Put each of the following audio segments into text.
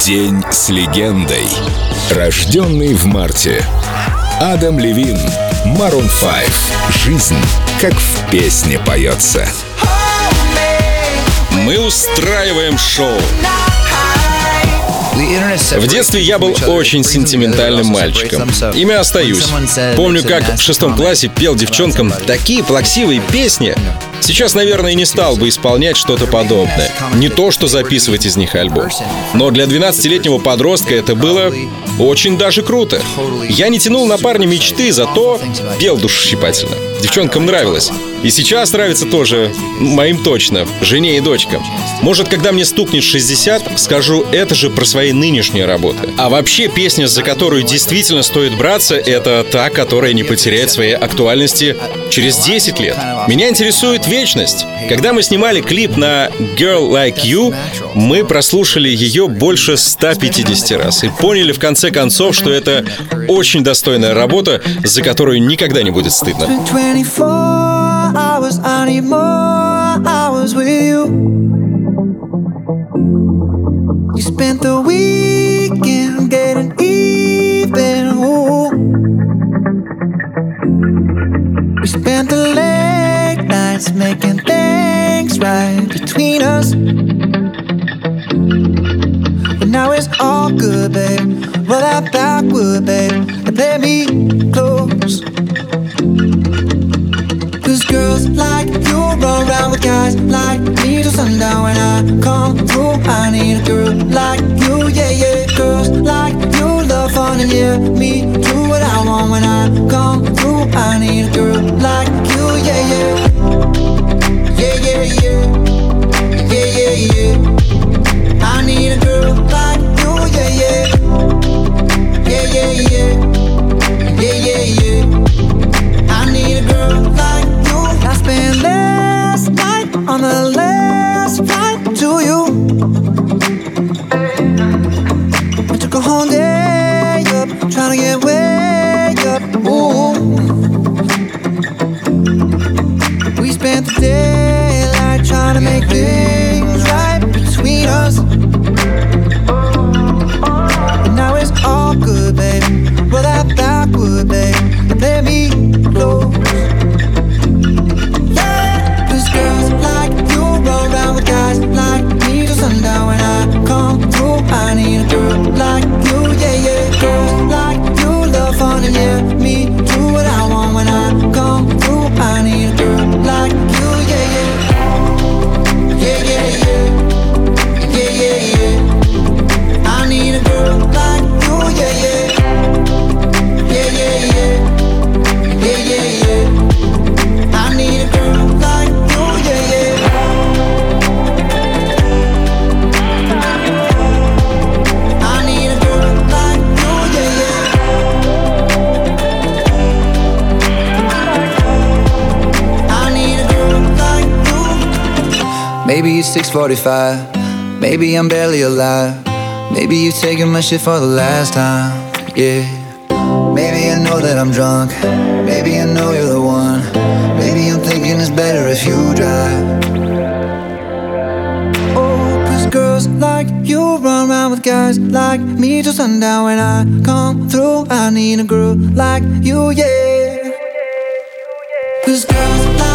День с легендой. Рожденный в марте. Адам Левин. Марун 5. Жизнь, как в песне поется. Мы устраиваем шоу. В детстве я был очень сентиментальным мальчиком. Ими остаюсь. Помню, как в шестом классе пел девчонкам такие плаксивые песни. Сейчас, наверное, не стал бы исполнять что-то подобное. Не то, что записывать из них альбом. Но для 12-летнего подростка это было очень даже круто. Я не тянул на парня мечты, зато пел душещипательно. Девчонкам нравилось. И сейчас нравится тоже, моим точно, жене и дочкам. Может, когда мне стукнет 60, скажу это же про свои нынешние работы. А вообще песня, за которую действительно стоит браться, это та, которая не потеряет своей актуальности через 10 лет. Меня интересует вечность. Когда мы снимали клип на Girl Like You, мы прослушали ее больше 150 раз и поняли в конце концов, что это очень достойная работа, за которую никогда не будет стыдно. spent the weekend nights making things right between us. But now it's all good, babe. Roll that backward, babe, and play me close. Cause girls like you run around with guys like me till sundown When I come through, I need a girl like you, yeah, yeah Girls like you love fun and yeah, me do what I want When I come through, trying to get way Maybe it's 645, maybe I'm barely alive. Maybe you taking my shit for the last time, yeah. Maybe I know that I'm drunk, maybe I know you're the one. Maybe I'm thinking it's better if you drive. Oh, cause girls like you run around with guys like me till sundown. When I come through, I need a girl like you, yeah. Cause girls like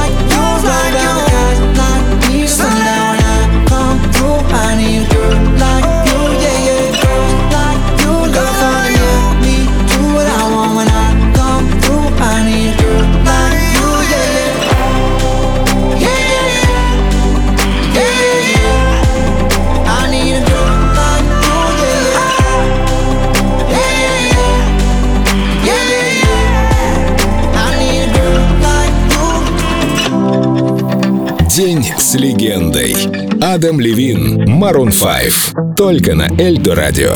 День с легендой. Адам Левин. Марун 5. Только на Эльдо радио.